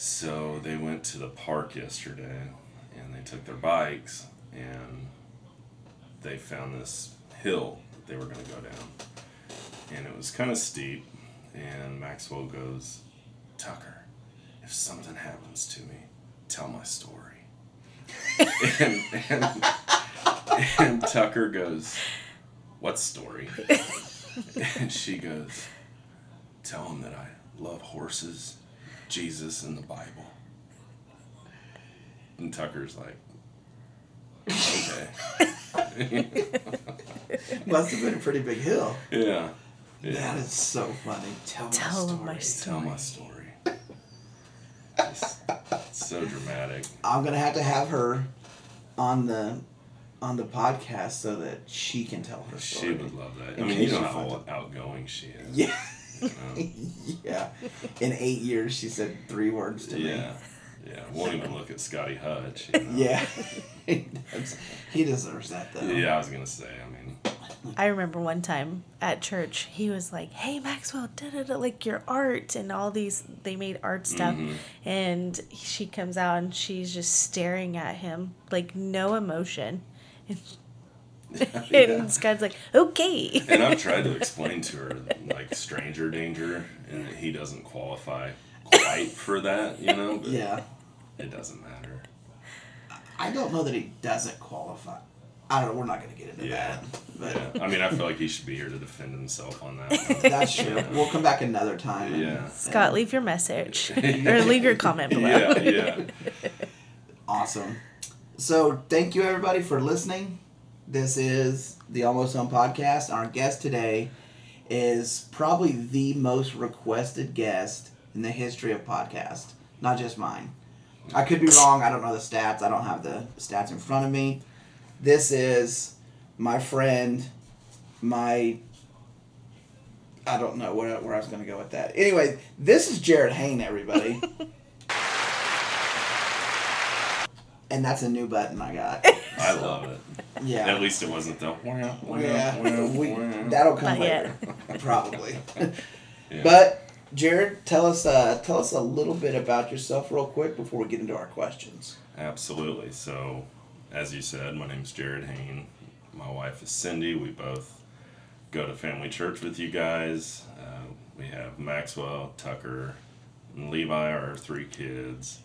So they went to the park yesterday and they took their bikes and they found this hill that they were going to go down. And it was kind of steep. And Maxwell goes, Tucker, if something happens to me, tell my story. and, and, and Tucker goes, What story? and she goes, Tell him that I love horses, Jesus, in the Bible. And Tucker's like, Okay. Must have been a pretty big hill. yeah. Yeah. That is so funny. Tell, Tell my him my story. Tell my story. Just so dramatic. I'm gonna have to have her on the on the podcast so that she can tell her story. She would love that. I mean, you know you how outgoing she is. Yeah. Um, yeah. In eight years, she said three words to me. yeah. Yeah. Won't even look at Scotty Hutch. You know? Yeah. he deserves that though. Yeah, I was gonna say. I mean, I remember one time at church, he was like, "Hey Maxwell, da da da, like your art and all these." They made art stuff, Mm-hmm. and she comes out and she's just staring at him, like no emotion, and, and Scott's like, "Okay." and I've tried to explain to her like stranger danger, and that he doesn't qualify quite for that. You know, but Yeah. it doesn't matter. I don't know that he doesn't qualify. I don't. Know, we're not gonna get into Yeah. that. But Yeah. I mean, I feel like he should be here to defend himself on that. One. that's true. Yeah. We'll come back another time. and- Yeah. Scott, leave your message or leave your comment below. Yeah. Yeah. Awesome. So thank you everybody for listening. This is the Almost Home Podcast. Our guest today is probably the most requested guest in the history of podcast. Not just mine. I could be wrong. I don't know the stats. I don't have the stats in front of me. This is my friend, my I don't know where, where I was going to go with that. Anyway, this is Jerid Hoehn, everybody. and that's a new button I got. I love it. Yeah. At least it wasn't though. Yeah, Yeah. we, that'll come Not later, probably. Yeah. But Jerid, tell us uh, tell us a little bit about yourself, real quick, before we get into our questions. Absolutely. So, as you said, my name is Jerid Hoehn. My wife is Cindy. We both go to family church with you guys. Uh, we have Maxwell, Tucker, and Levi, our three kids.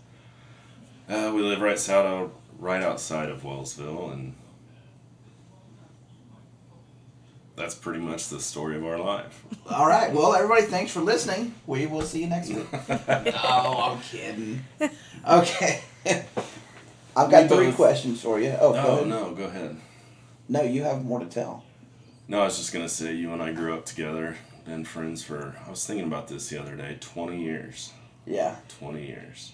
Uh, we live right south, right outside of Wellsville, and that's pretty much the story of our life. All right. Well, everybody, thanks for listening. We will see you next week. oh, I'm kidding. Okay. I've got We three both- questions for you. Oh, go Oh no, go ahead. No, you have more to tell. No, I was just gonna say you and I grew up together, been friends for. I was thinking about this the other day. Twenty years. Yeah, Twenty years.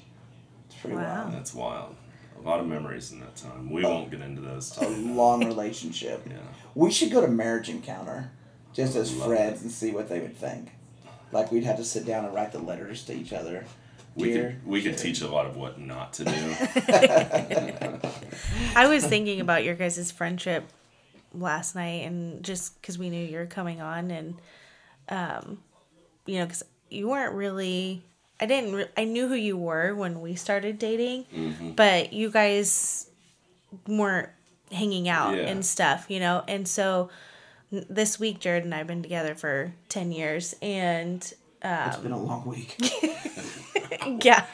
it's pretty Wow. wild. That's wild. A lot of memories in that time. We won't get into those. A long relationship. Yeah. We should go to marriage encounter, just as Love friends, and see what they would think. Like we'd have to sit down and write the letters to each other. We Dear could we could teach a lot of what not to do. I was thinking about your guys' friendship last night, and just because we knew you were coming on, and um, you know, because you weren't really. I didn't. Re- I knew who you were when we started dating, Mm-hmm. but you guys weren't hanging out Yeah. and stuff, you know. And so this week, Jerid and I have been together for ten years, and It's been a long week. yeah,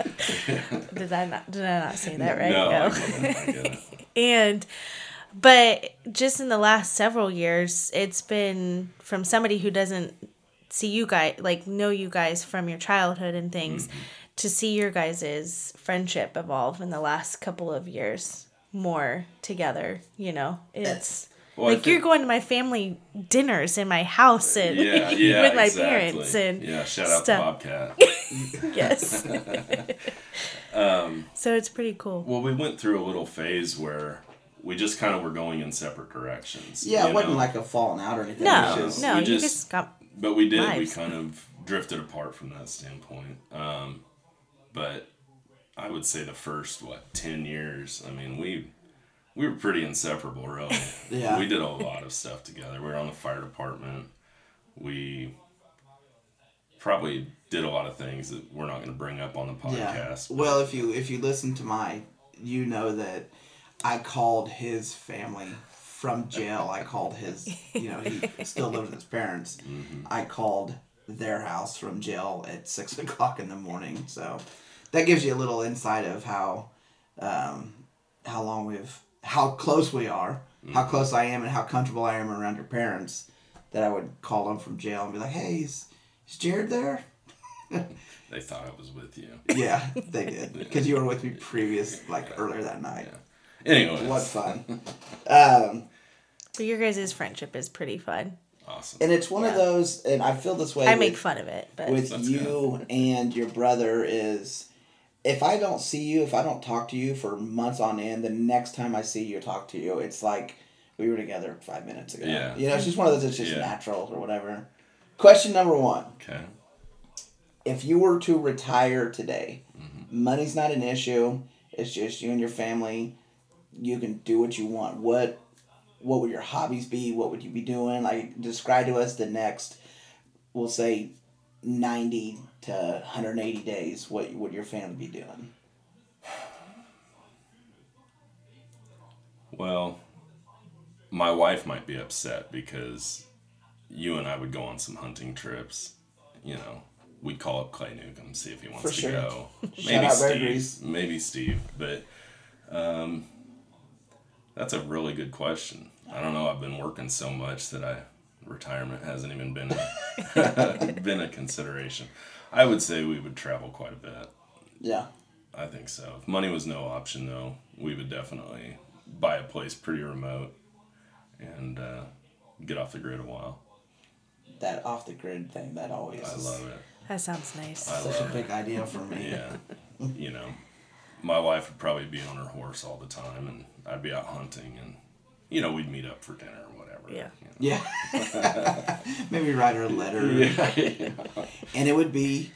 did I not? Did I not say that right? no, I get it. I get and but just in the last several years it's been from somebody who doesn't see you guys like know you guys from your childhood and things Mm-hmm. to see your guys' friendship evolve in the last couple of years more together you know it's Well, I like you're going to my family dinners in my house and Yeah, yeah, with my exactly. parents and yeah. Shout out stuff. to Bobcat. yes Um, so it's pretty cool Well, we went through a little phase where we just kind of were going in separate directions. Yeah, you it wasn't like a falling out or anything. no just- no we you just- just got But we did. We kind of drifted apart from that standpoint. Um, but I would say the first what ten years. I mean, we we were pretty inseparable, really. Yeah. We did a lot of stuff together. We were on the fire department. We probably did a lot of things that we're not going to bring up on the podcast. but- Well, if you if you listen to my, you know that I called his family from jail. I called his, you know, he still lives with his parents. Mm-hmm. I called their house from jail at six o'clock in the morning. So that gives you a little insight of how, um, how long we've, how close we are, how Mm-hmm. close I am, and how comfortable I am around your parents. That I would call them from jail and be like, "Hey, is, is Jerid there?" they thought I was with you. Yeah, they did because you were with me previous, like earlier that night. Anyway, What fun! Um, But your guys' friendship is pretty fun. awesome. and it's one of those, and I feel this way. I with, make fun of it, but with That's you and your brother is, if I don't see you, if I don't talk to you for months on end, the next time I see you talk to you, it's like we were together five minutes ago. Yeah. you know, it's just one of those. It's just Yeah. natural or whatever. Question number one. Okay. if you were to retire today, Mm-hmm. money's not an issue. It's just you and your family. You can do what you want. What what would your hobbies be? What would you be doing? Like describe to us the next we'll say 90 to 180 days what would your family be doing? Well, my wife might be upset because you and I would go on some hunting trips. You know, we'd call up Clay Newcomb, see if he wants For to sure. go. Maybe Steve. Maybe Steve. But um, that's a really good question. I don't know. I've been working so much that I retirement hasn't even been a, been a consideration. I would say we would travel quite a bit. Yeah. I think so. If money was no option, though, we would definitely buy a place pretty remote and uh, get off the grid a while. That off the grid thing that always I is love it. that sounds nice. I such a love big idea for me. Yeah. you know, my wife would probably be on her horse all the time, and I'd be out hunting, and, you know, we'd meet up for dinner or whatever. Yeah. you know. Yeah. Maybe write her a letter. Yeah. And it would be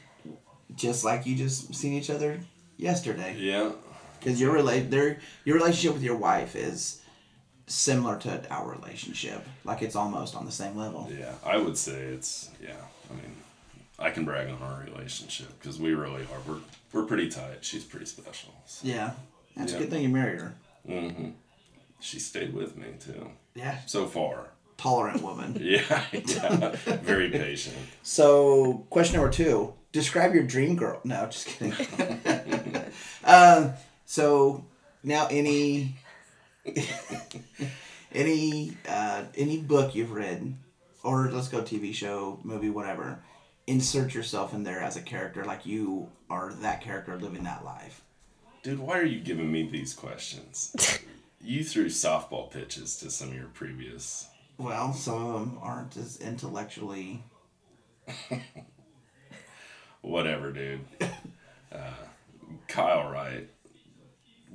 just like you just seen each other yesterday. yeah. Because your relate their your relationship with your wife is similar to our relationship. Like it's almost on the same level. Yeah. I would say it's, yeah. I mean, I can brag on our relationship because we really are. We're, we're pretty tight. She's pretty special. So. Yeah. That's Yeah. a good thing you married her. hmm She stayed with me too. Yeah. So far. Tolerant woman. Yeah, yeah. Very patient. So question number two. Describe your dream girl. No, just kidding. um, so now any any uh, any book you've read, or let's go TV show, movie, whatever. Insert yourself in there as a character, like you are that character living that life. Dude, why are you giving me these questions? You threw softball pitches to some of your previous. Well, some of them aren't as intellectually. Whatever, dude. Uh, Kyle Wright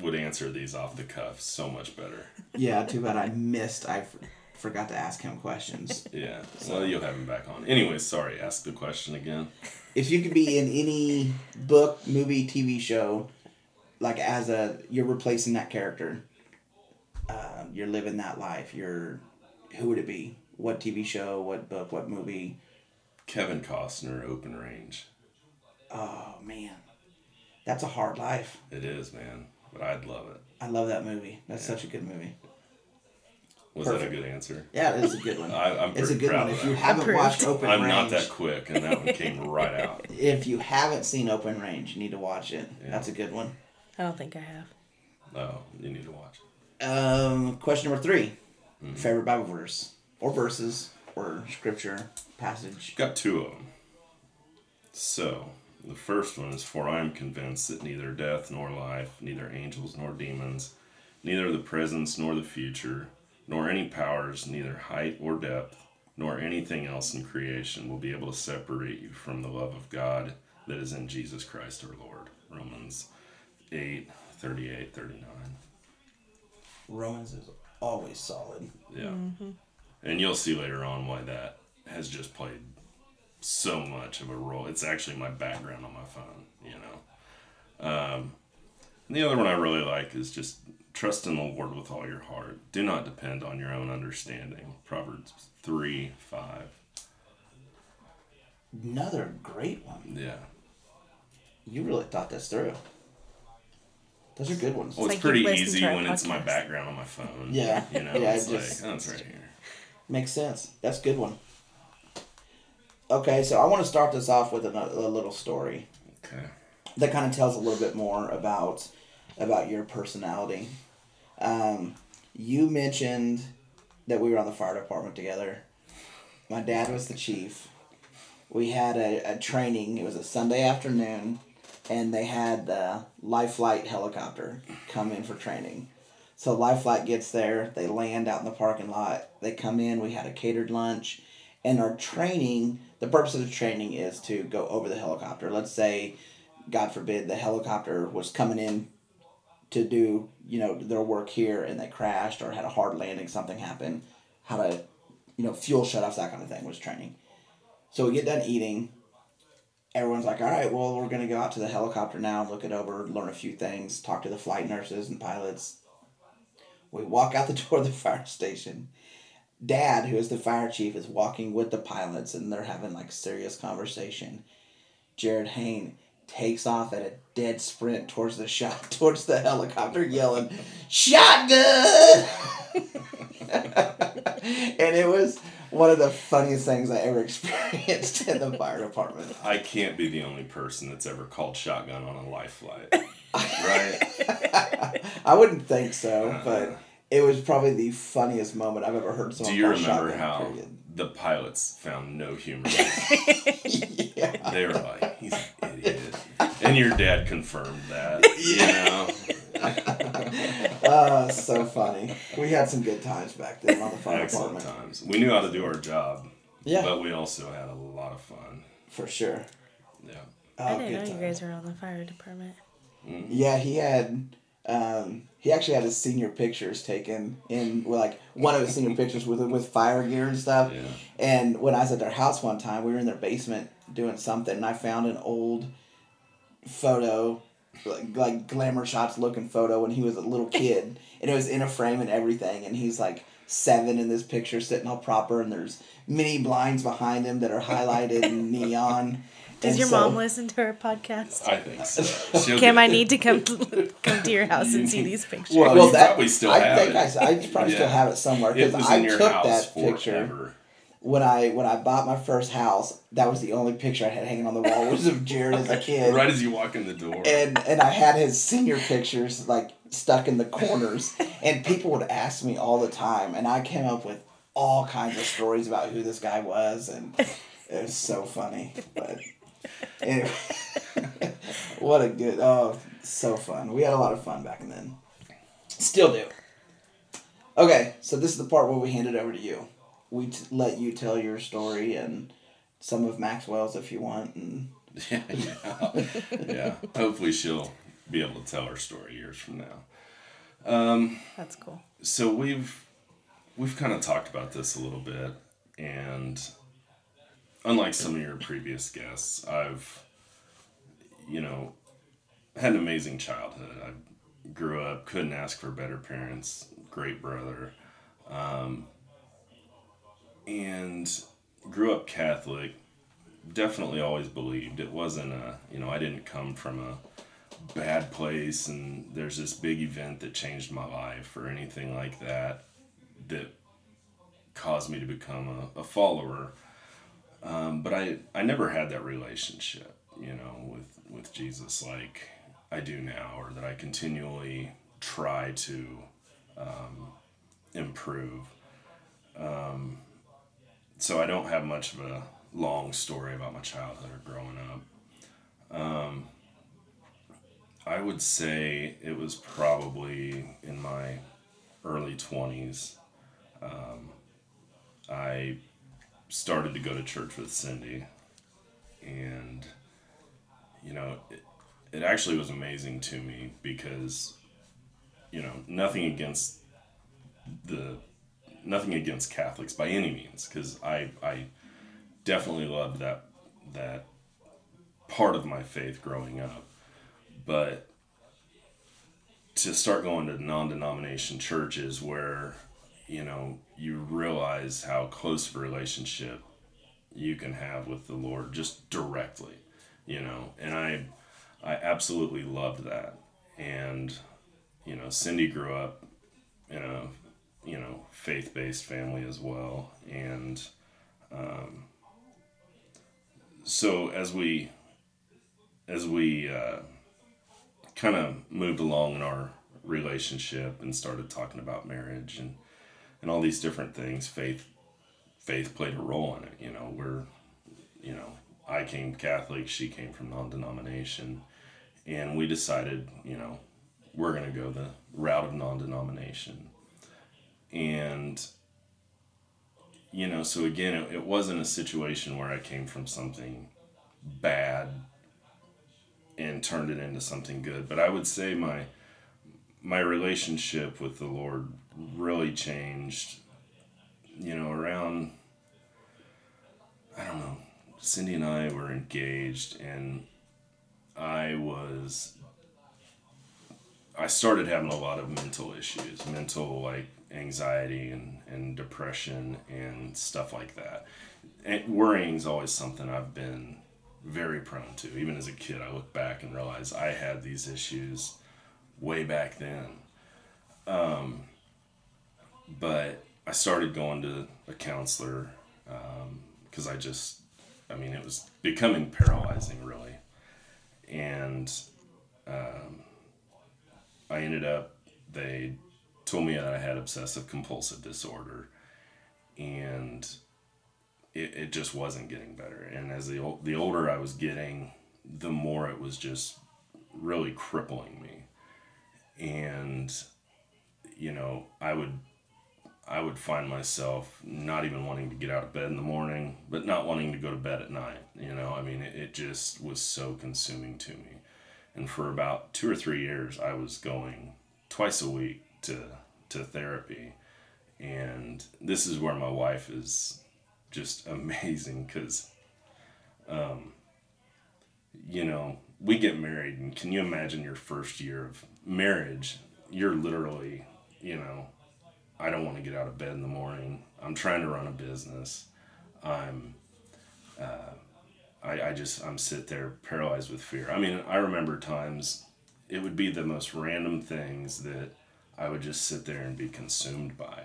would answer these off the cuff so much better. Yeah, too bad I missed. I f- forgot to ask him questions. Yeah. Well, you'll have him back on. Anyway, sorry. Ask the question again. if you could be in any book, movie, TV show, like as a you're replacing that character, um, you're living that life. You're who would it be? What TV show? What book? What movie? Kevin Costner, Open Range. Oh man, that's a hard life. It is, man. But I'd love it. I love that movie. That's such a good movie. Was that a good answer? Yeah, it is a good one. I, I'm it's a good proud one. If you that. haven't Approved. watched Open Range, I'm not that quick, and that one came right out. if you haven't seen Open Range, you need to watch it. Yeah. That's a good one. I don't think I have. Oh, you need to watch. Um, question number 3 Mm-hmm. Favorite Bible verse or verses or scripture passage. Got two of them. So, the first one is For I am convinced that neither death nor life, neither angels nor demons, neither the presence nor the future, nor any powers, neither height or depth, nor anything else in creation will be able to separate you from the love of God that is in Jesus Christ our Lord. Romans 8, 38, 39. Romans is always solid. Yeah. And you'll see later on why that has just played so much of a role. It's actually my background on my phone, you know. Um, and the other one I really like is just trust in the Lord with all your heart. Do not depend on your own understanding. Proverbs 3 5. Another great one. Yeah. You really thought this through. Those are good ones. Well, it's like pretty easy to our when it's my background on my phone. Yeah. You know, Yeah, it's it just- like, oh, it's right here. Makes sense. That's a good one. Okay, so I want to start this off with a, a little story Okay. that kind of tells a little bit more about about your personality. Um, you mentioned that we were on the fire department together. My dad was the chief. We had a, a training. It was a Sunday afternoon, and they had the Life Flight helicopter come in for training. So Life Flight gets there. They land out in the parking lot. They come in. We had a catered lunch, and our training. The purpose of the training is to go over the helicopter. Let's say, God forbid, the helicopter was coming in to do you know their work here, and they crashed or had a hard landing. Something happened. How to, you know, fuel shutoffs, that kind of thing was training. So we get done eating. Everyone's like, all right, well, we're going to go out to the helicopter now, look it over, learn a few things, talk to the flight nurses and pilots. We walk out the door of the fire station. Dad, who is the fire chief, is walking with the pilots and they're having like serious conversation. Jerid Hoehn takes off at a dead sprint towards the shot towards the helicopter yelling, Shotgun And it was one of the funniest things I ever experienced in the fire department. I can't be the only person that's ever called shotgun on a life flight. right? I wouldn't think so, uh. but it was probably the funniest moment I've ever heard Do you call remember shotgun, how period. the pilots found no humor? yeah. they were like, he's an idiot. And your dad confirmed that. You know? Uh, so funny. We had some good times back then on the fire Excellent department. times. We knew how to do our job. Yeah. But we also had a lot of fun. For sure. Yeah. Oh, I didn't good know you guys were on the fire department. Yeah, he had. Um, he actually had his senior pictures taken in, well, like one of his senior pictures with with fire gear and stuff. Yeah. And when I was at their house one time, we were in their basement doing something, and I found an old photo, like, like glamour shots looking photo when he was a little kid, and it was in a frame and everything, and he's like seven in this picture, sitting all proper, and there's mini blinds behind him that are highlighted in neon. Does And your so- mom listen to our podcast? I think so. She'll Kim, I need to come come to your house and see these pictures. Well, Well, that probably still I have think it. I, I probably still have it somewhere because I in your took house that picture forever. When I when I bought my first house. That was the only picture I had hanging on the wall was of Jerid as a kid, Right as you walk in the door. and and I had his senior pictures like stuck in the corners, and people would ask me all the time, and I came up with all kinds of stories about who this guy was, and it was so funny. But anyway, what a good oh, so fun. We had a lot of fun back then. Still do. Okay, so this is the part where we hand it over to you. We t- let you tell your story and some of Maxwell's if you want, and yeah, yeah. yeah. Hopefully she'll be able to tell her story years from now. That's cool. So we've we've kind of talked about this a little bit, and unlike some of your previous guests, I've you know had an amazing childhood. I grew up, couldn't ask for better parents, great brother, um, and grew up Catholic. Definitely always believed it wasn't a you know I didn't come from a bad place and there's this big event that changed my life or anything like that that caused me to become a, a follower um, but I, I never had that relationship you know with, with jesus like i do now or that i continually try to um, improve um, so i don't have much of a long story about my childhood or growing up I would say it was probably in my early 20s. Um, I started to go to church with Cindy. And, you know, it, it actually was amazing to me because, you know, nothing against the nothing against Catholics by any means because I I definitely loved that that part of my faith growing up but to start going to non-denomination churches where you know you realize how close of a relationship you can have with the Lord just directly, you know. And I I absolutely loved that. And you know, Cindy grew up in a you know faith-based family as well. And um, so as we as we uh, kind of moved along in our relationship and started talking about marriage and and all these different things faith faith played a role in it you know we're you know i came catholic she came from non-denomination. And we decided you know we're to go the route of non-denomination and you know so again it, it wasn't a situation where i came from something bad and turned it into something good. But i would say my my relationship with the lord really changed you know around i don't know cindy and i were engaged and i was i started having a lot of mental issues mental like anxiety and, and depression and stuff like that. And worrying is always something I've been very prone to. Even as a kid, I look back and realize I had these issues way back then. Um, but I started going to a counselor because um, I just, I mean, it was becoming paralyzing, really. And um, I ended up, they told me that I had obsessive compulsive disorder, and it, it just wasn't getting better. And as the the older I was getting, the more it was just really crippling me. And you know, I would I would find myself not even wanting to get out of bed in the morning, but not wanting to go to bed at night. You know, I mean, it, it just was so consuming to me. And for about two or three years, I was going twice a week to to therapy, and this is where my wife is just amazing because, um, you know, we get married, and can you imagine your first year of marriage? You're literally, you know, I don't want to get out of bed in the morning. I'm trying to run a business. I'm, uh, I, I just, I'm sit there paralyzed with fear. I mean, I remember times it would be the most random things that I would just sit there and be consumed by.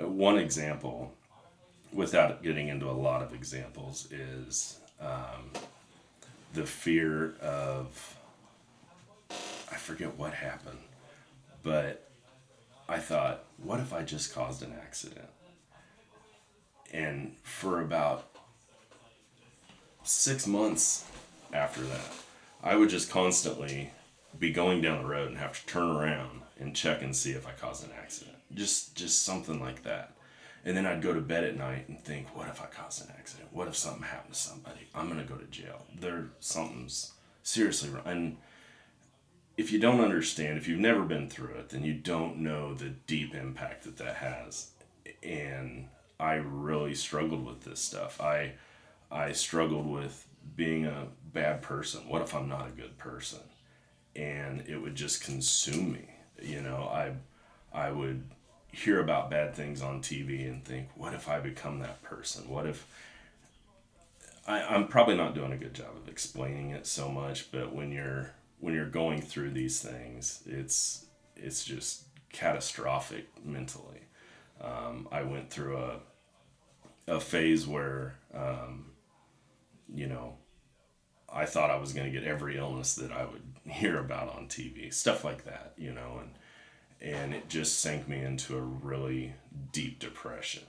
Uh, one example, without getting into a lot of examples, is um, the fear of I forget what happened, but I thought, what if I just caused an accident? And for about six months after that, I would just constantly be going down the road and have to turn around and check and see if I caused an accident. Just just something like that. And then I'd go to bed at night and think, what if I caused an accident? What if something happened to somebody? I'm gonna go to jail. There something's seriously wrong. And if you don't understand, if you've never been through it, then you don't know the deep impact that that has. And I really struggled with this stuff. I I struggled with being a bad person. What if I'm not a good person? And it would just consume me you know, I I would hear about bad things on TV and think, what if I become that person? What if I, I'm probably not doing a good job of explaining it so much, but when you're when you're going through these things, it's it's just catastrophic mentally. Um, I went through a a phase where um, you know I thought I was going to get every illness that I would hear about on TV, stuff like that, you know, and and it just sank me into a really deep depression.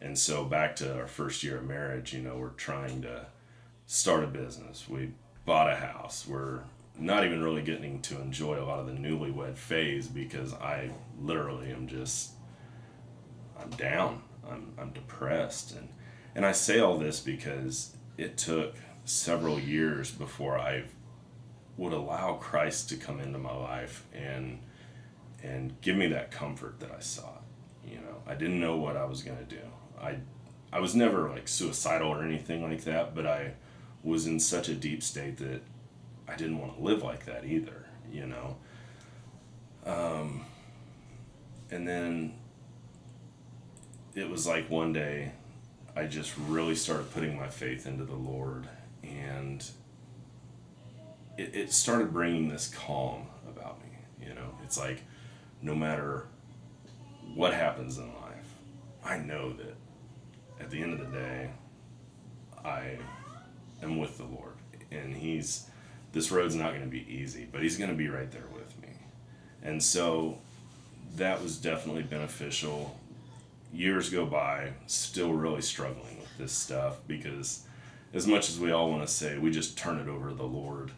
And so back to our first year of marriage, you know, we're trying to start a business. We bought a house. We're not even really getting to enjoy a lot of the newlywed phase because I literally am just I'm down. I'm I'm depressed and and I say all this because it took several years before I would allow Christ to come into my life and and give me that comfort that I sought. You know, I didn't know what I was gonna do. I I was never like suicidal or anything like that, but I was in such a deep state that I didn't want to live like that either. You know. Um, and then it was like one day I just really started putting my faith into the Lord, and it, it started bringing this calm about me. You know, it's like no matter what happens in life, I know that at the end of the day, I am with the Lord, and He's this road's not going to be easy, but He's going to be right there with me, and so that was definitely beneficial. Years go by, still really struggling with this stuff because, as much as we all want to say, we just turn it over to the Lord.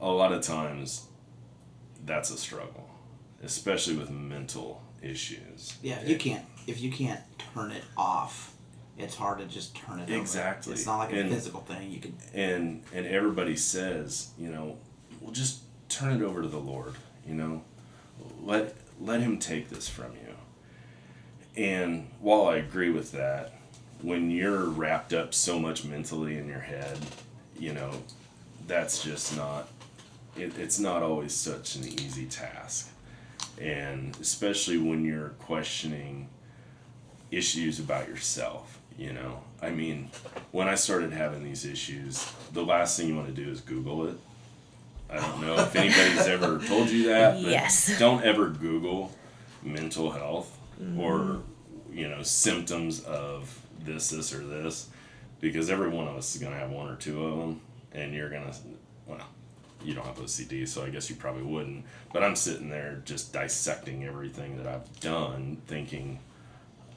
A lot of times, that's a struggle, especially with mental issues. Yeah, you can't if you can't turn it off. It's hard to just turn it over. Exactly. It's not like a And- physical thing. You can. and and everybody says you know well just turn it over to the lord you know let let him take this from you and while i agree with that when you're wrapped up so much mentally in your head you know that's just not it, it's not always such an easy task. And especially when you're questioning issues about yourself you know? I mean when i started having these issues the last thing you want to do is google it. I don't know if anybody's ever told you that but Yes. don't ever google mental health mm-hmm. or you know symptoms of this this or this because every one of us is going to have one or two of them and you're going to well you don't have OCD, so I guess you probably wouldn't. But I'm sitting there just dissecting everything that I've done, thinking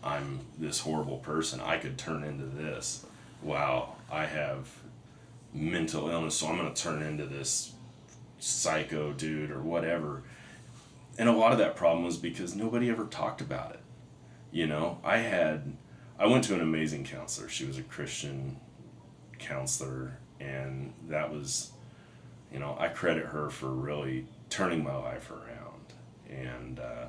I'm this horrible person. I could turn into this. Wow, I have mental illness, so I'm going to turn into this psycho dude or whatever. And a lot of that problem was because nobody ever talked about it. You know, I had, I went to an amazing counselor. She was a Christian counselor, and that was, you know, I credit her for really turning my life around. And, uh,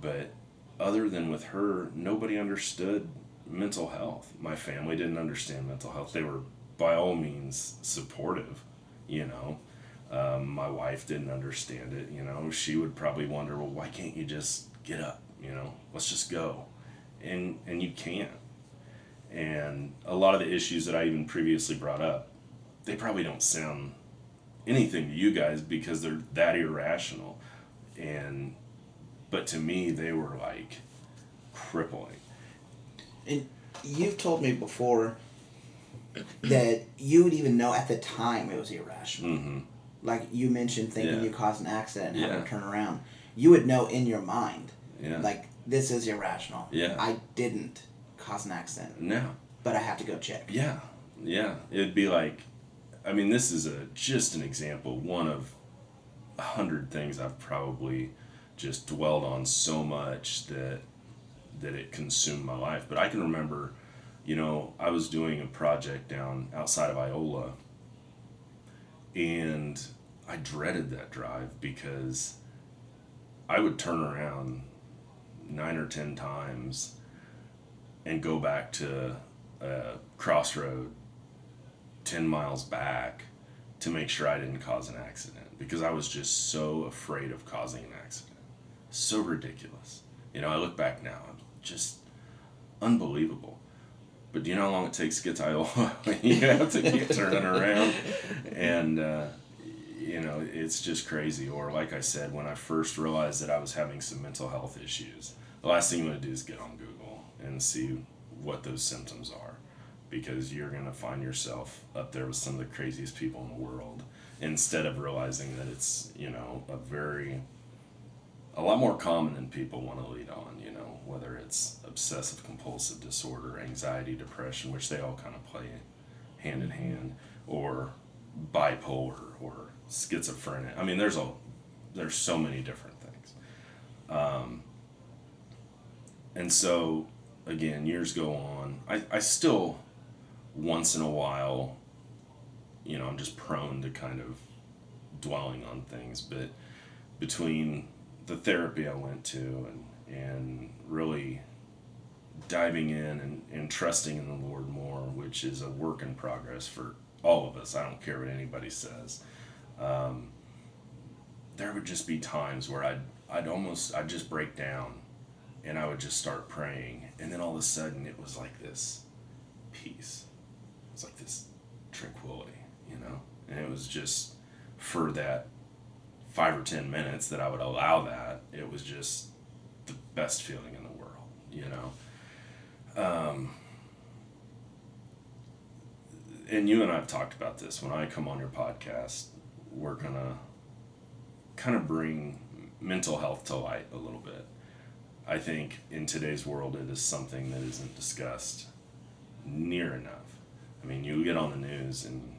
but other than with her, nobody understood mental health. My family didn't understand mental health. They were, by all means, supportive, you know. Um, my wife didn't understand it, you know. She would probably wonder, well, why can't you just get up, you know? Let's just go. And, and you can't. And a lot of the issues that I even previously brought up, they probably don't sound anything to you guys because they're that irrational. And, but to me, they were like crippling. And you've told me before that you would even know at the time it was irrational. hmm Like you mentioned, thinking Yeah. you caused an accident and having to turn around. You would know in your mind, Yeah. like this is irrational. Yeah. I didn't cause an accident, no. but I have to go check. Yeah, yeah. It'd be like, I mean, this is a just an example, one of a hundred things I've probably just dwelled on so much that that it consumed my life. But I can remember, you know, I was doing a project down outside of Iola, and I dreaded that drive because I would turn around nine or ten times and go back to a crossroad 10 miles back to make sure I didn't cause an accident because I was just so afraid of causing an accident. So ridiculous. You know, I look back now, I'm just unbelievable. But do you know how long it takes to get to Iola? you have to keep turning around. And, uh, you know, it's just crazy. Or, like I said, when I first realized that I was having some mental health issues, the last thing you want to do is get on Google and see what those symptoms are because you're going to find yourself up there with some of the craziest people in the world instead of realizing that it's, you know, a very, a lot more common than people want to lead on, you know, whether it's obsessive compulsive disorder, anxiety, depression, which they all kind of play hand in hand, or bipolar or schizophrenic. I mean, there's a, there's so many different things. Um, and so, again, years go on. I, I still, once in a while, you know, I'm just prone to kind of dwelling on things. But between the therapy I went to and, and really diving in and, and trusting in the Lord more, which is a work in progress for all of us, I don't care what anybody says. Um, there would just be times where I'd, I'd almost, I'd just break down and I would just start praying. And then all of a sudden it was like this peace. It's like this tranquility, you know? And it was just for that five or ten minutes that I would allow that, it was just the best feeling in the world, you know? Um, and you and I have talked about this. When I come on your podcast, we're gonna kind of bring mental health to light a little bit. I think in today's world, it is something that isn't discussed near enough. I mean, you get on the news, and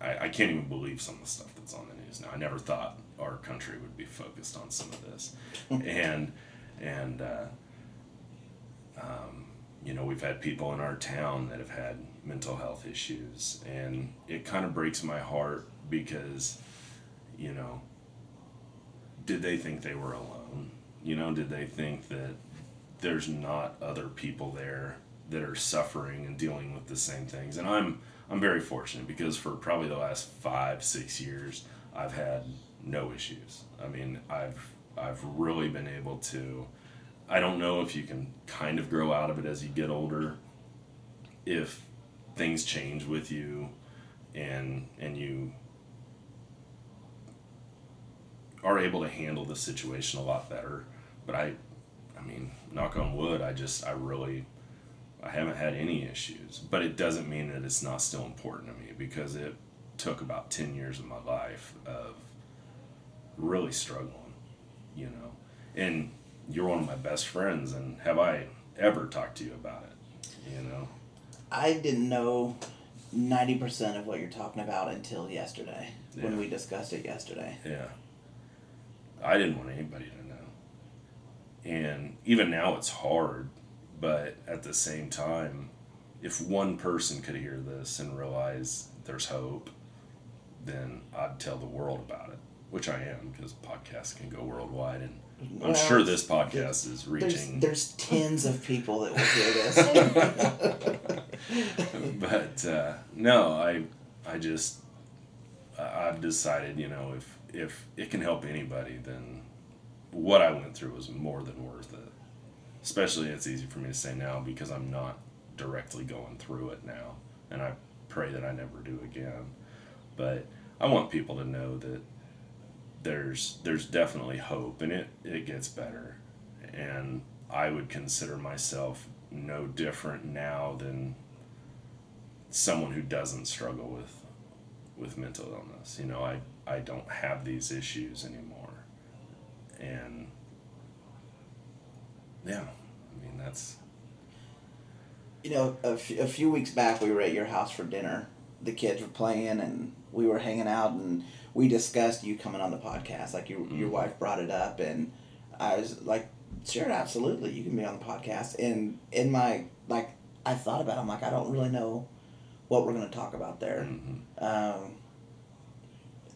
I, I can't even believe some of the stuff that's on the news now. I never thought our country would be focused on some of this, and and uh, um, you know, we've had people in our town that have had mental health issues, and it kind of breaks my heart because, you know, did they think they were alone? You know, did they think that there's not other people there that are suffering and dealing with the same things? And I'm I'm very fortunate because for probably the last five six years I've had no issues. I mean I've I've really been able to. I don't know if you can kind of grow out of it as you get older. If things change with you, and and you are able to handle the situation a lot better. But I, I mean, knock on wood, I just, I really, I haven't had any issues. But it doesn't mean that it's not still important to me because it took about 10 years of my life of really struggling, you know. And you're one of my best friends, and have I ever talked to you about it, you know? I didn't know 90% of what you're talking about until yesterday when we discussed it yesterday. Yeah. I didn't want anybody to know. And even now it's hard, but at the same time, if one person could hear this and realize there's hope, then I'd tell the world about it, which I am because podcasts can go worldwide. And I'm Well, sure this podcast is There's, reaching. there's tens of people that will hear this. but uh, no, I, I just, I've decided, you know, if if it can help anybody, then what I went through was more than worth. Especially, it's easy for me to say now because I'm not directly going through it now, and I pray that I never do again. But I want people to know that there's there's definitely hope, and it it gets better, and I would consider myself no different now than someone who doesn't struggle with with mental illness. You know, I I don't have these issues anymore, and yeah, I mean that's you know, a, f- a few weeks back, we were at your house for dinner. The kids were playing, and we were hanging out, and we discussed you coming on the podcast. Like your your Mhm. wife brought it up, and I was like, "Sure, absolutely, you can be on the podcast." And in my like, I thought about. It, I'm like, I don't really know what we're going to talk about there. mhm Um,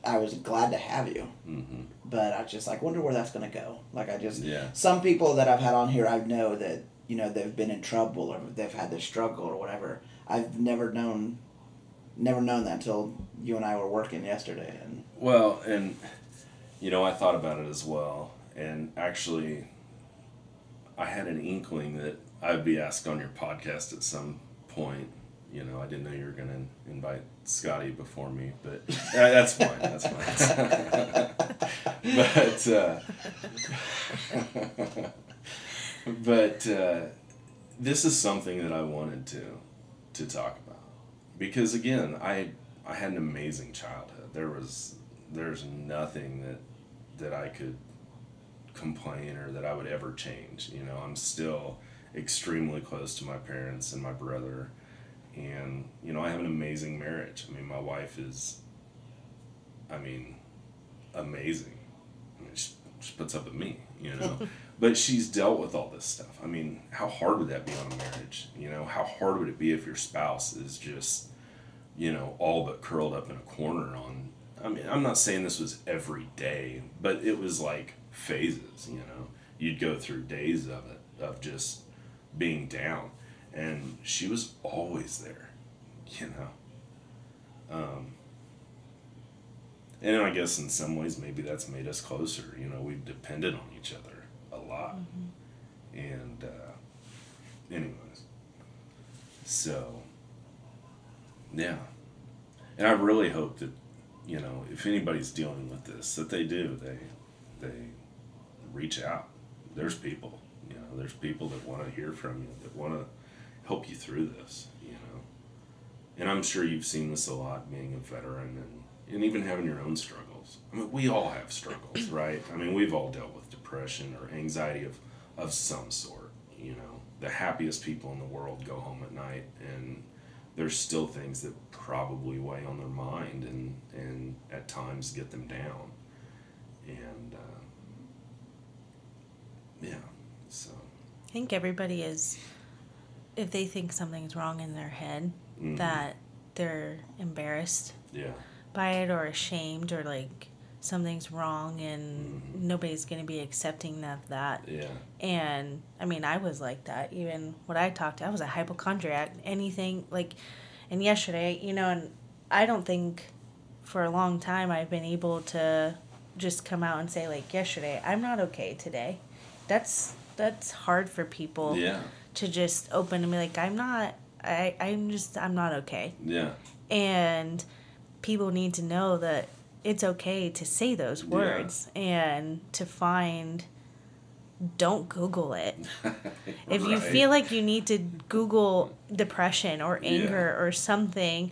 I was glad to have you, mhm but I just like wonder where that's going to go. Like I just yeah some people that I've had on here, I know that you know they've been in trouble or they've had this struggle or whatever. I've never known, never known that until you and I were working yesterday, and well and you know I thought about it as well and actually I had an inkling that I'd be asked on your podcast at some point. You know, I didn't know you were to invite Scotty before me, but that's fine. That's fine. but uh, but uh, this is something that I wanted to to talk about because again, I I had an amazing childhood. There was there's nothing that that I could complain or that I would ever change. You know, I'm still extremely close to my parents and my brother. And, you know, I have an amazing marriage. I mean, my wife is, I mean, amazing. I mean, she, she puts up with me, you know. but she's dealt with all this stuff. I mean, how hard would that be on a marriage? You know, how hard would it be if your spouse is just, you know, all but curled up in a corner on. I mean, I'm not saying this was every day, but it was like phases, you know. You'd go through days of it, of just being down. And she was always there, you know. Um, and I guess in some ways, maybe that's made us closer. You know, we've depended on each other a lot. And, uh, anyways, so Yeah. And I really hope that, you know, if anybody's dealing with this, that they do. They they reach out. There's people, you know, there's people that want to hear from you, that want to help you through this, you know. And I'm sure you've seen this a lot being a veteran and, and even having your own struggles. I mean, we all have struggles, right? I mean, we've all dealt with depression or anxiety of, of some sort, you know. The happiest people in the world go home at night and there's still things that probably weigh on their mind and, and at times get them down. And uh, yeah, so I think everybody is, if they think something's wrong in their head, Mhm. that they're embarrassed yeah, by it or ashamed or like something's wrong and Mhm. nobody's going to be accepting of that. yeah, And I mean, I was like that. Even when I talked, to, I was a hypochondriac. Anything like, and yesterday, you know, and I don't think for a long time I've been able to just come out and say like yesterday, I'm not okay today. That's that's hard for people yeah, to just open and be like, I'm not. I I'm just I'm not okay. yeah, And people need to know that it's okay to say those Yeah. words and to find don't google it if you feel like you need to google depression or anger or something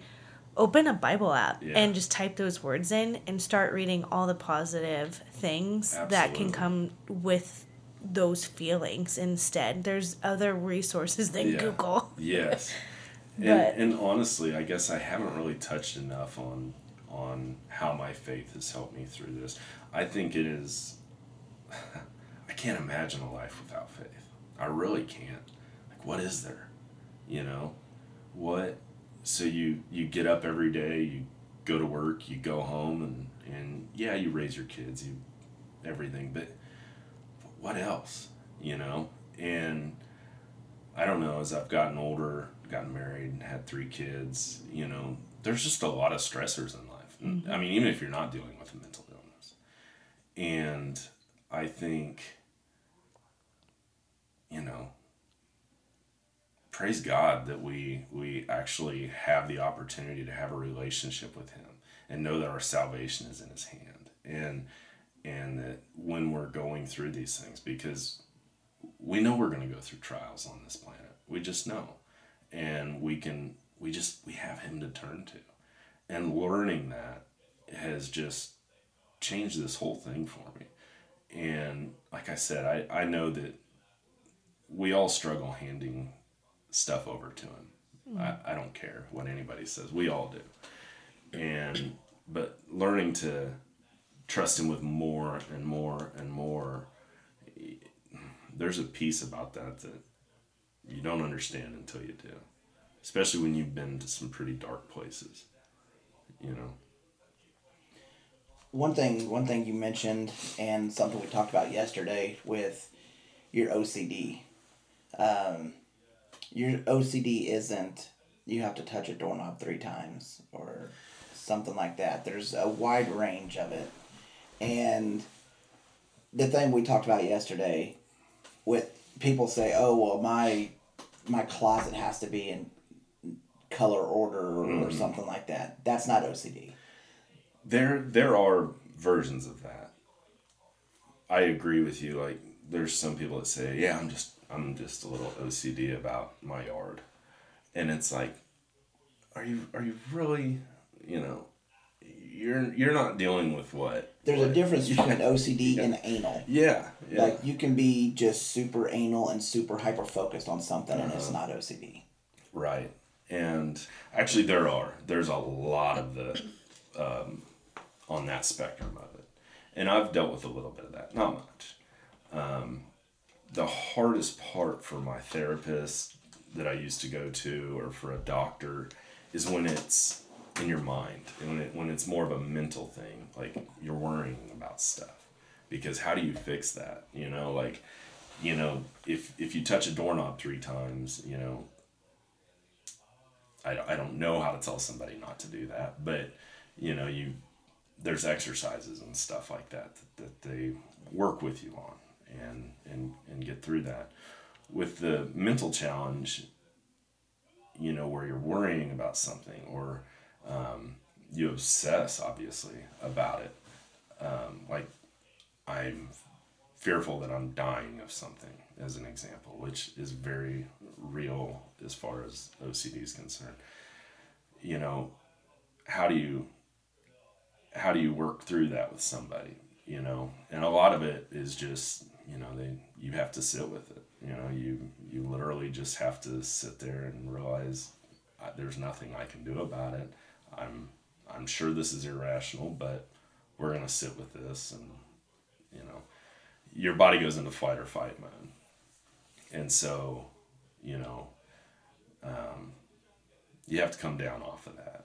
open a bible app Yeah. and just type those words in and start reading all the positive things that can come with those feelings instead there's other resources than Yeah. google yes. And, and honestly, I guess I haven't really touched enough on on how my faith has helped me through this. I think it is. I can't imagine a life without faith. I really can't. Like, what is there? You know, what? So you you get up every day, you go to work, you go home, and and yeah, you raise your kids, you everything, but what else? You know, and I don't know. As I've gotten older, gotten married, and had three kids, you know, there's just a lot of stressors in life. Mm-hmm. I mean, even if you're not dealing with a mental illness, and I think, you know, praise God that we we actually have the opportunity to have a relationship with Him and know that our salvation is in His hand, and and that when we're going through these things, because we know we're going to go through trials on this planet, we just know, and we can we just we have Him to turn to, and learning that has just changed this whole thing for me. And like I said, I, I know that we all struggle handing stuff over to him. Mm-hmm. I, I don't care what anybody says. We all do. And but learning to trust him with more and more and more there's a piece about that that you don't understand until you do. Especially when you've been to some pretty dark places. You know. one thing one thing you mentioned and something we talked about yesterday with your OCD. Um, your OCD isn't you have to touch a doorknob three times or something like that. There's a wide range of it. And the thing we talked about yesterday with people say, "Oh, well my my closet has to be in color order or mm-hmm. something like that." That's not OCD. There there are versions of that. I agree with you. Like there's some people that say, "Yeah, I'm just I'm just a little OCD about my yard," and it's like, are you are you really, you know, you're you're not dealing with what There's a difference between OCD and anal. Yeah, yeah, Like you can be just super anal and super hyper focused on something, and Uh-huh. it's not OCD. right. And actually, there are there's a lot of the um, on that spectrum of it, and I've dealt with a little bit of that, not much. Um, the hardest part for my therapist that I used to go to, or for a doctor, is when it's in your mind, and when it when it's more of a mental thing, like you're worrying about stuff. Because how do you fix that? You know, like, you know, if if you touch a doorknob three times, you know, I, I don't know how to tell somebody not to do that, but you know, you there's exercises and stuff like that that, that they work with you on and, and and get through that. With the mental challenge, you know, where you're worrying about something or um, you obsess, obviously, about it. Um, like, I'm fearful that I'm dying of something, as an example, which is very real as far as OCD is concerned. You know, how do you how do you work through that with somebody? You know, and a lot of it is just you know they you have to sit with it. You know, you you literally just have to sit there and realize there's nothing I can do about it. I'm I'm sure this is irrational, but we're gonna sit with this, and you know, your body goes into fight or fight mode, and so you know, um, you have to come down off of that.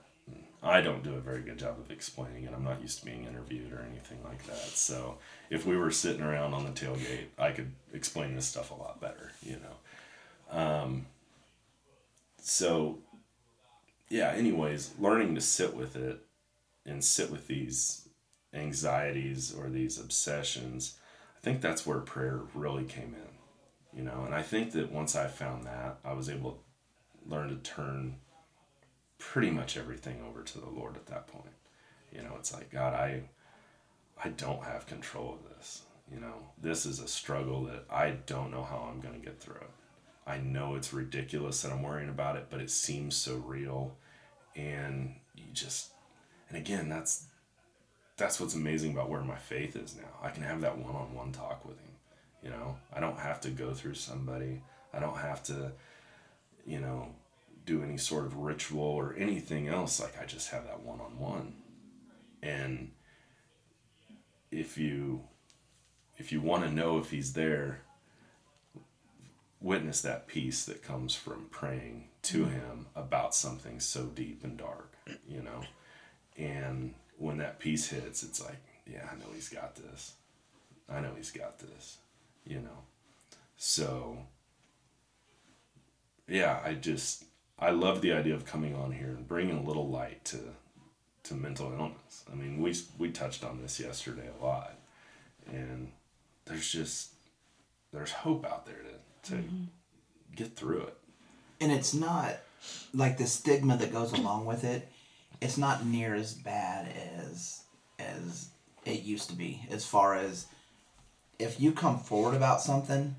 I don't do a very good job of explaining it. I'm not used to being interviewed or anything like that. So if we were sitting around on the tailgate, I could explain this stuff a lot better, you know. Um, so yeah, anyways, learning to sit with it and sit with these anxieties or these obsessions, I think that's where prayer really came in, you know. And I think that once I found that, I was able to learn to turn pretty much everything over to the Lord at that point. You know, it's like, God, I I don't have control of this. You know, this is a struggle that I don't know how I'm going to get through it. I know it's ridiculous that I'm worrying about it, but it seems so real and you just and again, that's that's what's amazing about where my faith is now. I can have that one-on-one talk with him. You know, I don't have to go through somebody. I don't have to you know, do any sort of ritual or anything else. Like I just have that one on one. And if you if you want to know if he's there, witness that peace that comes from praying to mm-hmm. him about something so deep and dark, you know. And when that peace hits, it's like, yeah, I know he's got this. I know he's got this, you know. So yeah, I just I love the idea of coming on here and bringing a little light to to mental illness. I mean, we we touched on this yesterday a lot, and there's just there's hope out there to to mm-hmm. get through it. And it's not like the stigma that goes along with it. It's not near as bad as as it used to be. As far as if you come forward about something,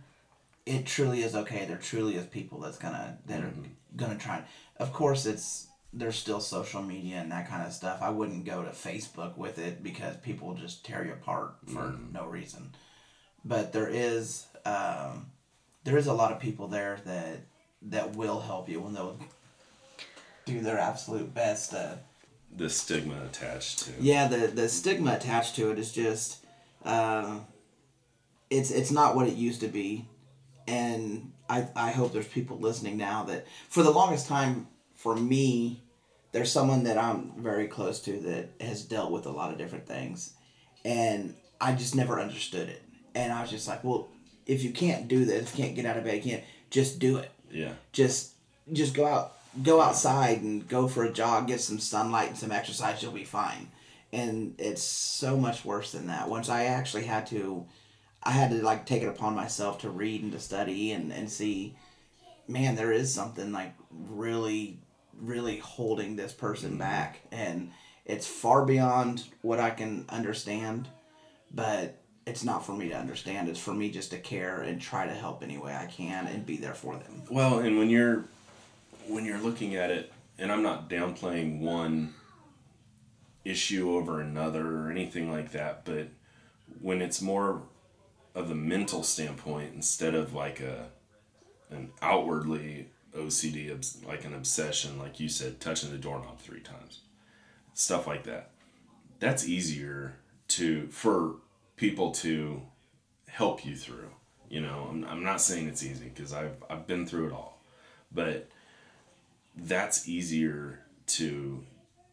it truly is okay. There truly is people that's gonna that mm-hmm. are gonna try. Of course, it's there's still social media and that kind of stuff. I wouldn't go to Facebook with it because people just tear you apart for mm. no reason. But there is um, there is a lot of people there that that will help you when they'll do their absolute best to. The stigma attached to. Yeah, the the stigma attached to it is just, uh, it's it's not what it used to be, and I, I hope there's people listening now that for the longest time for me there's someone that i'm very close to that has dealt with a lot of different things and i just never understood it and i was just like well if you can't do this if you can't get out of bed you can't just do it yeah just just go out go outside and go for a jog get some sunlight and some exercise you'll be fine and it's so much worse than that once i actually had to I had to like take it upon myself to read and to study and, and see, man, there is something like really, really holding this person mm-hmm. back. And it's far beyond what I can understand, but it's not for me to understand. It's for me just to care and try to help any way I can and be there for them. Well, and when you're when you're looking at it, and I'm not downplaying one issue over another or anything like that, but when it's more of the mental standpoint instead of like a an outwardly OCD like an obsession like you said touching the doorknob 3 times stuff like that that's easier to for people to help you through you know I'm, I'm not saying it's easy because I've, I've been through it all but that's easier to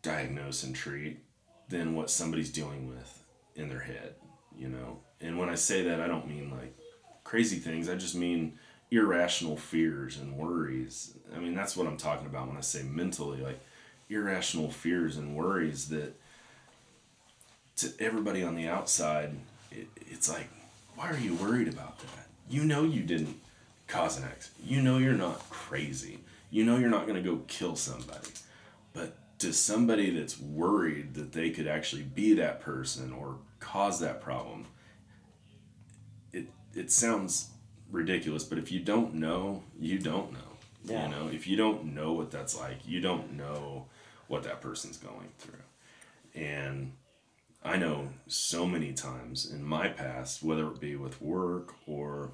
diagnose and treat than what somebody's dealing with in their head you know and when I say that, I don't mean like crazy things. I just mean irrational fears and worries. I mean, that's what I'm talking about when I say mentally, like irrational fears and worries that to everybody on the outside, it, it's like, why are you worried about that? You know you didn't cause an accident. You know you're not crazy. You know you're not going to go kill somebody. But to somebody that's worried that they could actually be that person or cause that problem, it it sounds ridiculous, but if you don't know, you don't know. Yeah. You know, if you don't know what that's like, you don't know what that person's going through. And I know so many times in my past, whether it be with work or,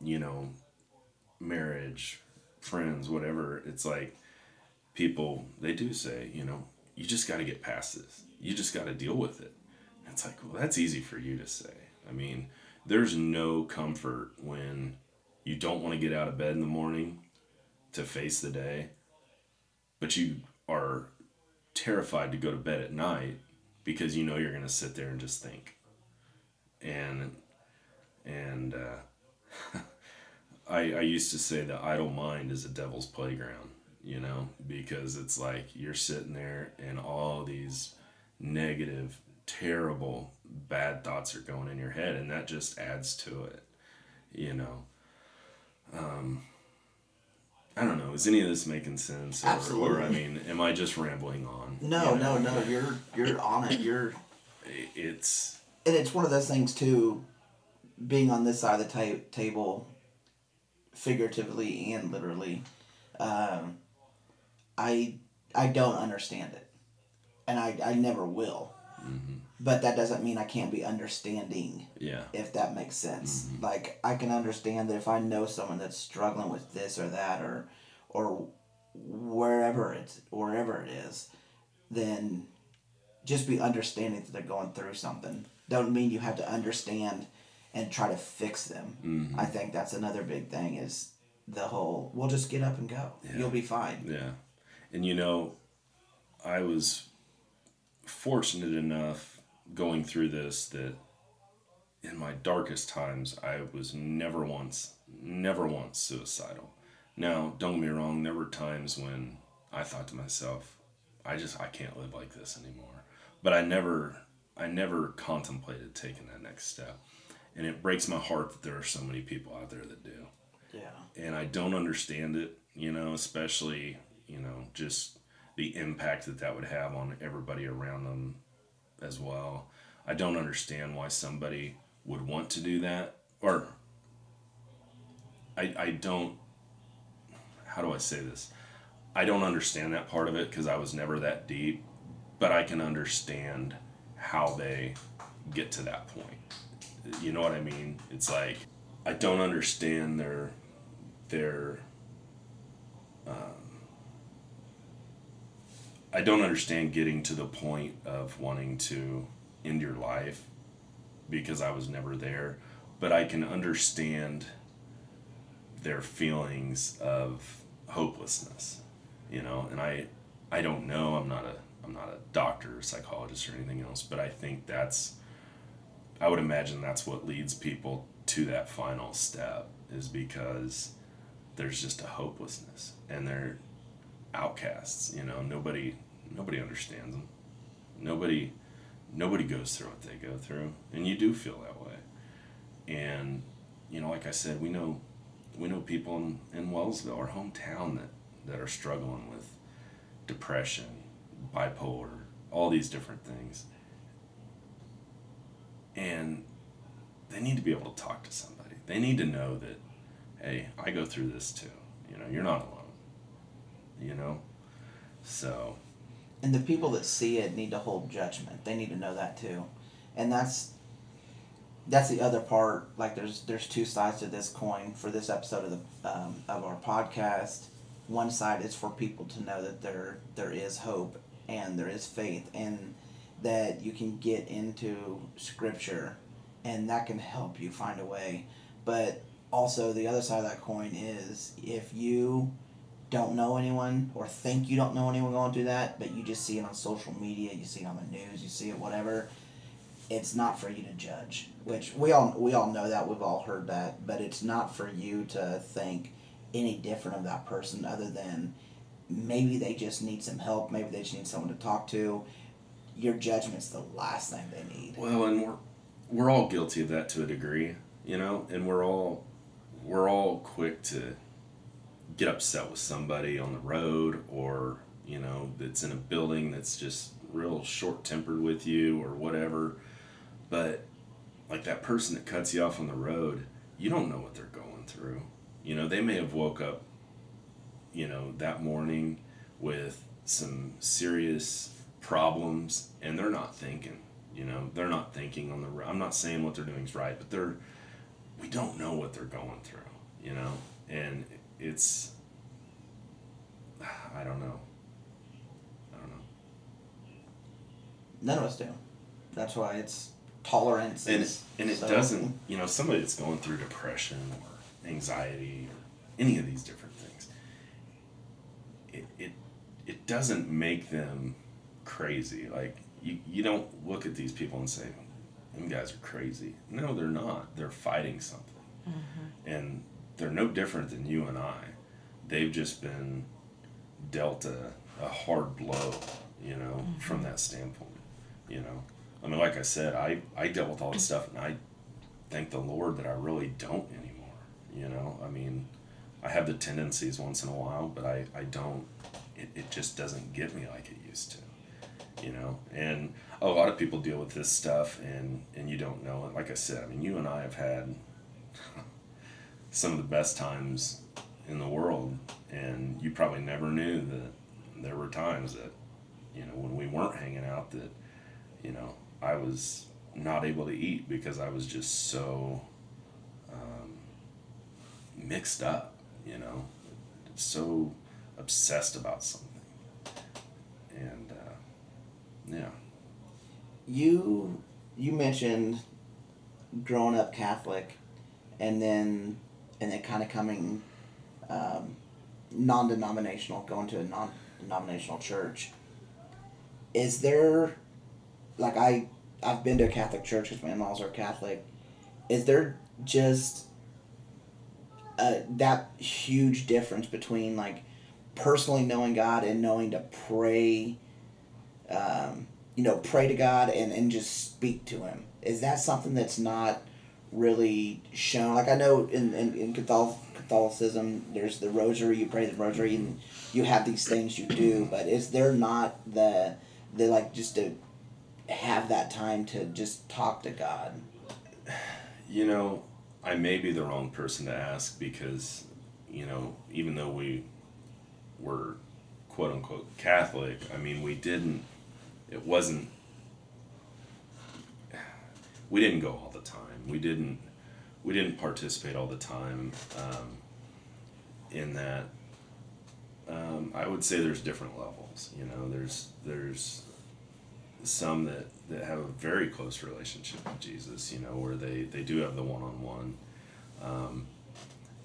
you know, marriage, friends, whatever, it's like people, they do say, you know, you just got to get past this. You just got to deal with it. It's like, well, that's easy for you to say. I mean, there's no comfort when you don't want to get out of bed in the morning to face the day, but you are terrified to go to bed at night because you know you're to sit there and just think. And and uh, I I used to say the idle mind is a devil's playground, you know, because it's like you're sitting there and all these negative, terrible, bad thoughts are going in your head, and that just adds to it, you know. Um, I don't know. Is any of this making sense? Or, Or I mean, am I just rambling on? No, You know? no, no. You're you're on it. You're It's and it's one of those things too. Being on this side of the ta- table, figuratively and literally, um, I I don't understand it, and I I never will. But that doesn't mean I can't be understanding yeah, if that makes sense. Mm-hmm. Like I can understand that if I know someone that's struggling with this or that or or wherever it's wherever it is, then just be understanding that they're going through something. Don't mean you have to understand and try to fix them. Mm-hmm. I think that's another big thing is the whole we'll just get up and go. You'll be fine. yeah. And you know, I was fortunate enough going through this that in my darkest times, I was never once, never once suicidal. Now, don't get me wrong, there were times when I thought to myself, I just, I can't live like this anymore. But I never, I never contemplated taking that next step. And it breaks my heart that there are so many people out there that do Yeah. and I don't understand it, you know, especially, you know, just the impact that that would have on everybody around them as well. I don't understand why somebody would want to do that or I I don't how do I say this? I don't understand that part of it because I was never that deep, but I can understand how they get to that point. You know what I mean? It's like I don't understand their their I don't understand getting to the point of wanting to end your life because I was never there, but I can understand their feelings of hopelessness, you know, and I I don't know, I'm not a I'm not a doctor or psychologist or anything else, but I think that's I would imagine that's what leads people to that final step is because there's just a hopelessness and they're outcasts, you know, nobody nobody understands them. Nobody nobody goes through what they go through and you do feel that way. And you know, like I said, we know we know people in, in Wellsville, our hometown that, that are struggling with depression, bipolar, all these different things. And they need to be able to talk to somebody. They need to know that, hey, I go through this too. You know, you're not alone. You know? So, And the people that see it need to hold judgment. They need to know that too. And that's that's the other part. Like there's there's two sides to this coin for this episode of the um, of our podcast. One side is for people to know that there there is hope and there is faith and that you can get into scripture and that can help you find a way. But also the other side of that coin is if you don't know anyone or think you don't know anyone going through that, but you just see it on social media, you see it on the news, you see it whatever, it's not for you to judge. Which we all we all know that, we've all heard that, but it's not for you to think any different of that person other than maybe they just need some help, maybe they just need someone to talk to. Your judgment's the last thing they need. well, and we're we're all guilty of that to a degree, you know, and we're all we're all quick to get upset with somebody on the road or you know that's in a building that's just real short tempered with you or whatever. But like that person that cuts you off on the road you don't know what they're going through. You know they may have woke up you know that morning with some serious problems and they're not thinking you know they're not thinking on the i'm not saying what they're doing is right but they're we don't know what they're going through you know? And it's i don't know. I don't know. None of us do. That's why it's tolerance. and is and it so- doesn't you know somebody that's going through depression or anxiety or any of these different things it it, it doesn't make them crazy. Like you, you don't look at these people and say them guys are crazy. No they're not. They're fighting something. Mm-hmm. And they're no different than you and i. They've just been dealt a, a hard blow you know mm-hmm. from that standpoint you know? I mean like i said i i dealt with all this stuff and i thank the lord that i really don't anymore you know? I mean i have the tendencies once in a while but i i don't it, it just doesn't get me like it used to you know? And a lot of people deal with this stuff and and you don't know it. Like i said i mean you and i have had some of the best times in the world. And you probably never knew that there were times that you know when we weren't hanging out that you know i was not able to eat because i was just so um, mixed up you know so obsessed about something. And uh, yeah. You you mentioned growing up Catholic, and then and then kind of coming um, non-denominational, going to a non-denominational church. Is there, like I I've been to a Catholic church because my in-laws are Catholic. Is there just uh, that huge difference between like personally knowing God and knowing to pray? Um, you know, pray to God and, and just speak to Him. Is that something that's not really shown? Like I know in, in, in Catholic, Catholicism, there's the rosary, you pray the rosary and you have these things you do, but is there not the, they like just to have that time to just talk to God? You know, I may be the wrong person to ask because, you know, even though we were quote unquote Catholic, I mean, we didn't, it wasn't, we didn't go all. We didn't, we didn't participate all the time um, in that. Um, I would say there's different levels. You know, there's there's some that, that have a very close relationship with Jesus, you know, where they, they do have the one on one.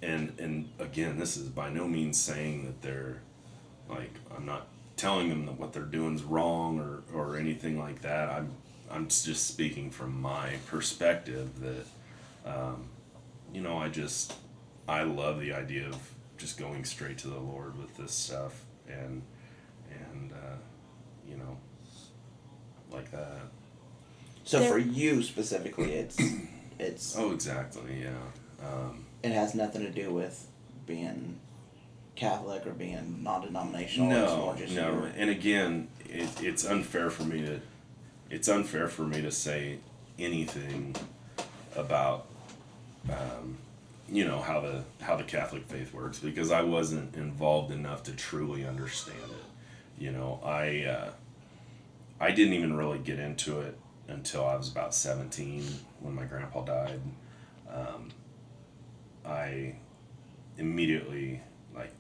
And and again, this is by no means saying that they're like I'm not telling them that what they're doing is wrong or, or anything like that. I'm I'm just speaking from my perspective that um, you know, I just I love the idea of just going straight to the Lord with this stuff and and uh, you know like that. So for you specifically, it's it's Oh, exactly. Yeah. Um, it has nothing to do with being Catholic or being non-denominational. it's no, more just no. your- And again, it, it's unfair for me to. It's unfair for me to say anything about, um, you know, how the how the Catholic faith works because I wasn't involved enough to truly understand it. You know, I uh, I didn't even really get into it until I was about seventeen when my grandpa died. Um, I immediately like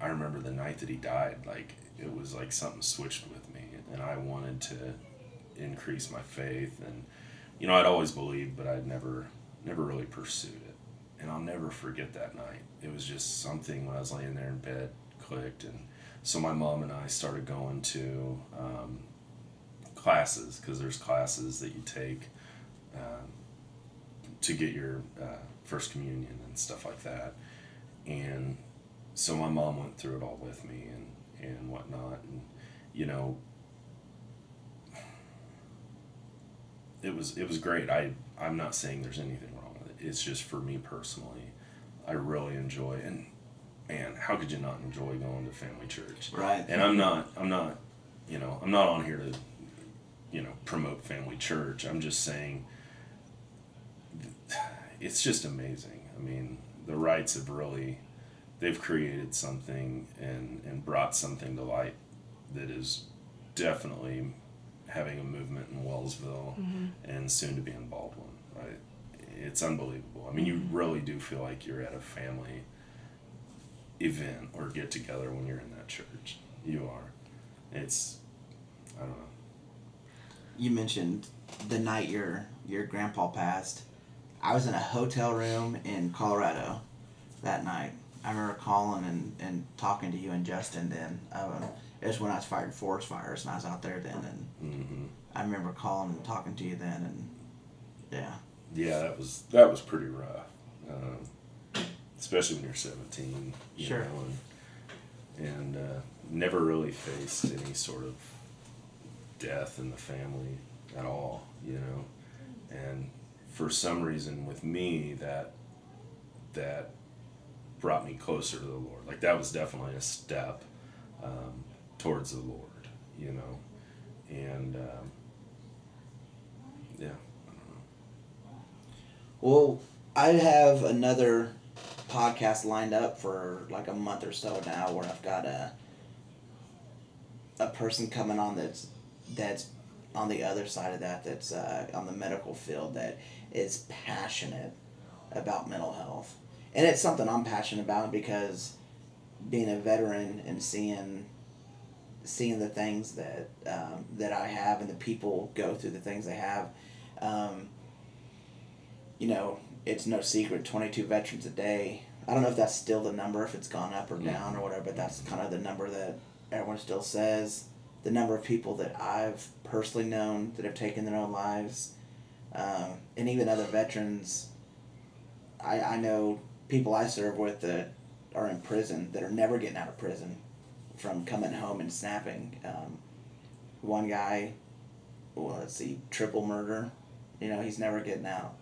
I remember the night that he died, like it was like something switched with me, and I wanted to increase my faith, and you know I'd always believed, but I'd never never really pursued it, and I'll never forget that night. It was just something when I was laying there in bed clicked, and so my mom and I started going to um, classes because there's classes that you take um, to get your uh, first communion and stuff like that, and so my mom went through it all with me and and whatnot. And you know it was it was great i i'm not saying there's anything wrong with it it's just for me personally i really enjoy and man, how could you not enjoy going to family church? Right. And I'm not, I'm not, you know, I'm not on here to, you know, promote family church. I'm just saying, it's just amazing. I mean, the rights have really, they've created something and and brought something to light that is definitely having a movement in Wellsville and soon to be in Baldwin. Right. It's unbelievable. I mean, you really do feel like you're at a family event or get together when you're in that church. You are. It's, I don't know. You mentioned the night your your grandpa passed. I was in a hotel room in Colorado that night. I remember calling and, and talking to you and Justin then. Um, was when I was fighting forest fires and I was out there then and hmm I remember calling and talking to you then and yeah. Yeah, that was that was pretty rough, um, especially when you're 17. You Sure. Know, and and uh, never really faced any sort of death in the family at all. You know, and for some reason with me that that brought me closer to the Lord. Like that was definitely a step um, towards the Lord. You know, and um, yeah. Well, I have another podcast lined up for like a month or so now where I've got a a person coming on that's that's on the other side of that that's uh, on the medical field that is passionate about mental health and it's something I'm passionate about because being a veteran and seeing seeing the things that um, that I have and the people go through the things they have um, you know, it's no secret 22 veterans a day. I don't know if that's still the number, if it's gone up or down or whatever, but that's kind of the number that everyone still says. The number of people that I've personally known that have taken their own lives, um, and even other veterans. I, I know people I serve with that are in prison that are never getting out of prison from coming home and snapping. Um, one guy, well, let's see, triple murder. You know, he's never getting out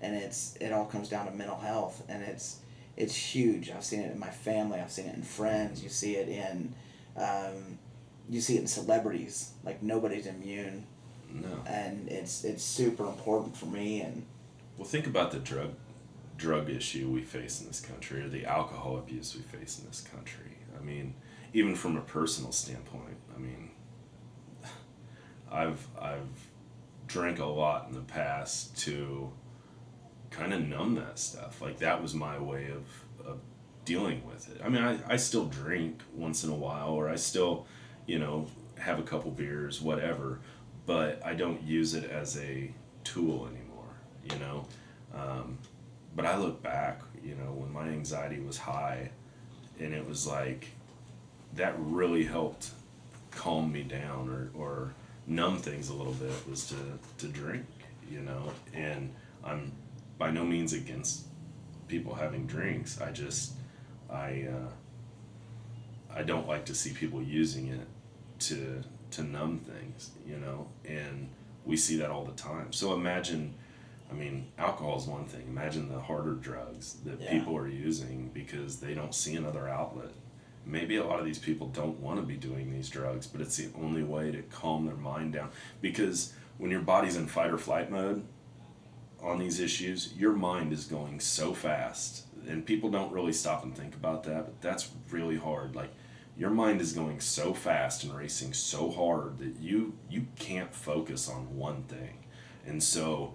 and it's it all comes down to mental health and it's it's huge i've seen it in my family i've seen it in friends you see it in um, you see it in celebrities like nobody's immune No. and it's it's super important for me and Well, think about the drug drug issue we face in this country, or the alcohol abuse we face in this country. I mean, even from a personal standpoint, I mean, I've I've drank a lot in the past to kind of numb that stuff. Like that was my way of, of dealing with it. I mean, I, I still drink once in a while, or I still, you know, have a couple beers, whatever, but I don't use it as a tool anymore, you know. Um, but I look back, you know, when my anxiety was high, and it was like that really helped calm me down or, or numb things a little bit was to, to drink, you know. And I'm by no means against people having drinks. I just I uh, I don't like to see people using it to to numb things, you know, and we see that all the time. So imagine, I mean, alcohol is one thing. Imagine the harder drugs that Yeah. people are using because they don't see another outlet. Maybe a lot of these people don't want to be doing these drugs, but it's the only way to calm their mind down. Because when your body's in fight or flight mode on these issues, your mind is going so fast. And people don't really stop and think about that, but that's really hard. Like your mind is going so fast and racing so hard that you you can't focus on one thing. And so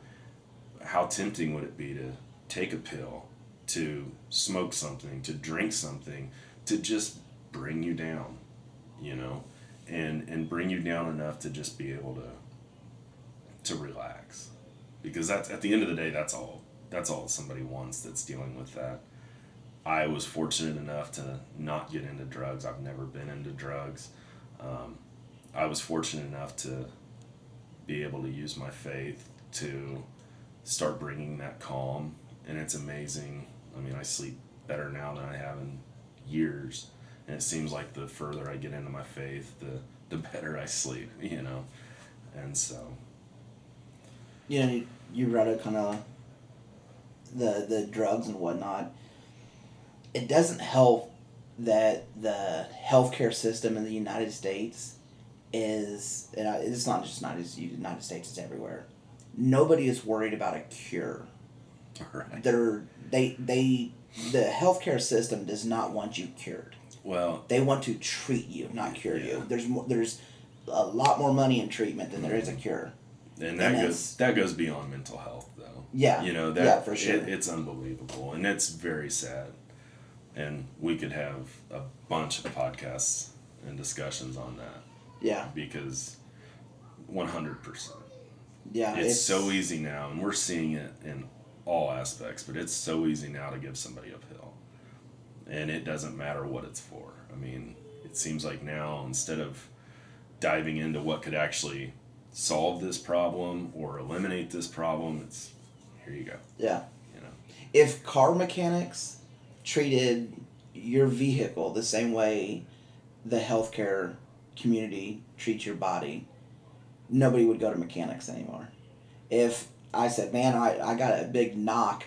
how tempting would it be to take a pill, to smoke something, to drink something, to just bring you down, you know, and and bring you down enough to just be able to to relax, because that's at the end of the day that's all that's all somebody wants that's dealing with that. I was fortunate enough to not get into drugs. I've never been into drugs. Um, I was fortunate enough to be able to use my faith to start bringing that calm, and it's amazing. I mean, I sleep better now than I have in years, and it seems like the further I get into my faith, the the better I sleep. You know, and so you know you, you brought up kind of the the drugs and whatnot it doesn't help that the healthcare system in the United States is, and it's not just not just United States; it's everywhere. Nobody is worried about a cure. Right. They're they they the healthcare system does not want you cured. Well, They want to treat you, not cure Yeah. you. There's more, there's a lot more money in treatment than there is a cure. and that And goes that goes beyond mental health, though. Yeah. You know that Yeah, for sure. it, it's unbelievable, and it's very sad. And we could have a bunch of podcasts and discussions on that Yeah, because, one hundred percent. yeah. it's, so easy now and we're seeing it in all aspects but it's so easy now to give somebody a pill and it doesn't matter what it's for i mean it seems like now instead of diving into what could actually solve this problem or eliminate this problem it's here you go Yeah. you know If car mechanics treated your vehicle the same way the healthcare community treats your body, nobody would go to mechanics anymore. If I said, man, I, I got a big knock,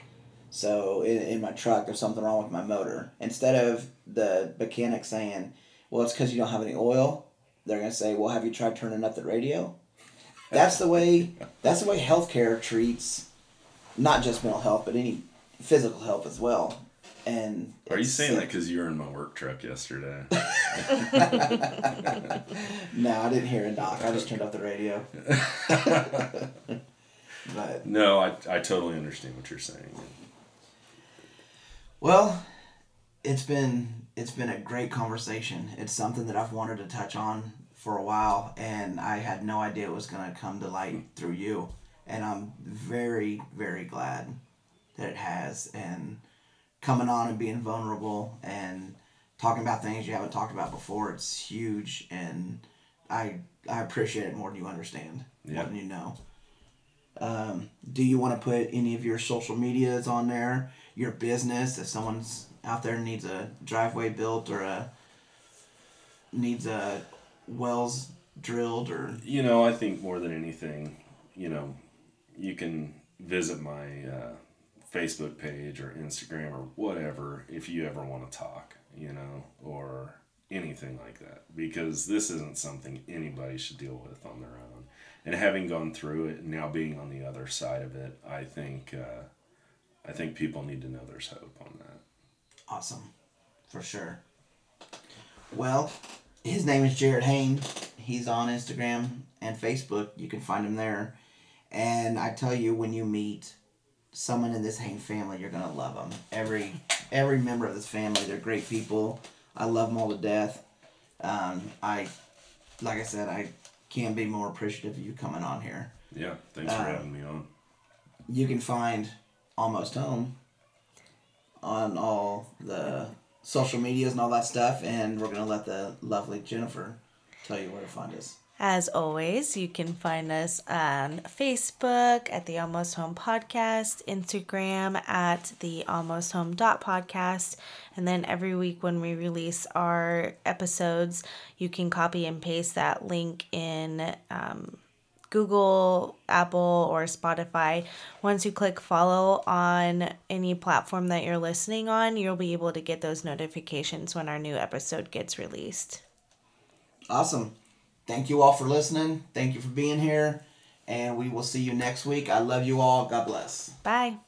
so in, in my truck, there's something wrong with my motor, instead of the mechanic saying, well, it's because you don't have any oil, they're going to say, well, have you tried turning up the radio? That's the way. That's the way healthcare treats, not just mental health, but any physical health as well. And are you saying that because you were in my work truck yesterday No, I didn't hear a knock. I just turned off the radio. but no I, I totally understand what you're saying well, it's been it's been a great conversation. It's something that I've wanted to touch on for a while, and I had no idea it was going to come to light through you. And I'm very very glad that it has. And coming on and being vulnerable and talking about things you haven't talked about before, it's huge, and I I appreciate it more than you understand, Yeah. more than you know. Um, do you want to put any of your social medias on there? Your business, if someone's out there needs a driveway built or a needs a wells drilled or You know, I think more than anything, you know, you can visit my uh, Facebook page or Instagram or whatever if you ever want to talk, you know, or anything like that. Because this isn't something anybody should deal with on their own. And having gone through it and now being on the other side of it, I think uh, I think people need to know there's hope on that. awesome, for sure. Well, his name is Jerid Hoehn. He's on Instagram and Facebook. You can find him there. And I tell you, when you meet someone in this Hoehn family, you're gonna love them. Every every member of this family, they're great people. I love them all to death. Um, I, like I said, I can't be more appreciative of you coming on here. Yeah, thanks for Uh, having me on. You can find Almost Home on all the social medias and all that stuff, and we're gonna let the lovely Jennifer tell you where to find us. As always, you can find us on Facebook at the Almost Home Podcast, Instagram at the Almost Home dot podcast, and then every week when we release our episodes, you can copy and paste that link in um, Google, Apple, or Spotify. Once you click follow on any platform that you're listening on, you'll be able to get those notifications when our new episode gets released. Awesome. Thank you all for listening. Thank you for being here, and we will see you next week. I love you all. God bless. Bye.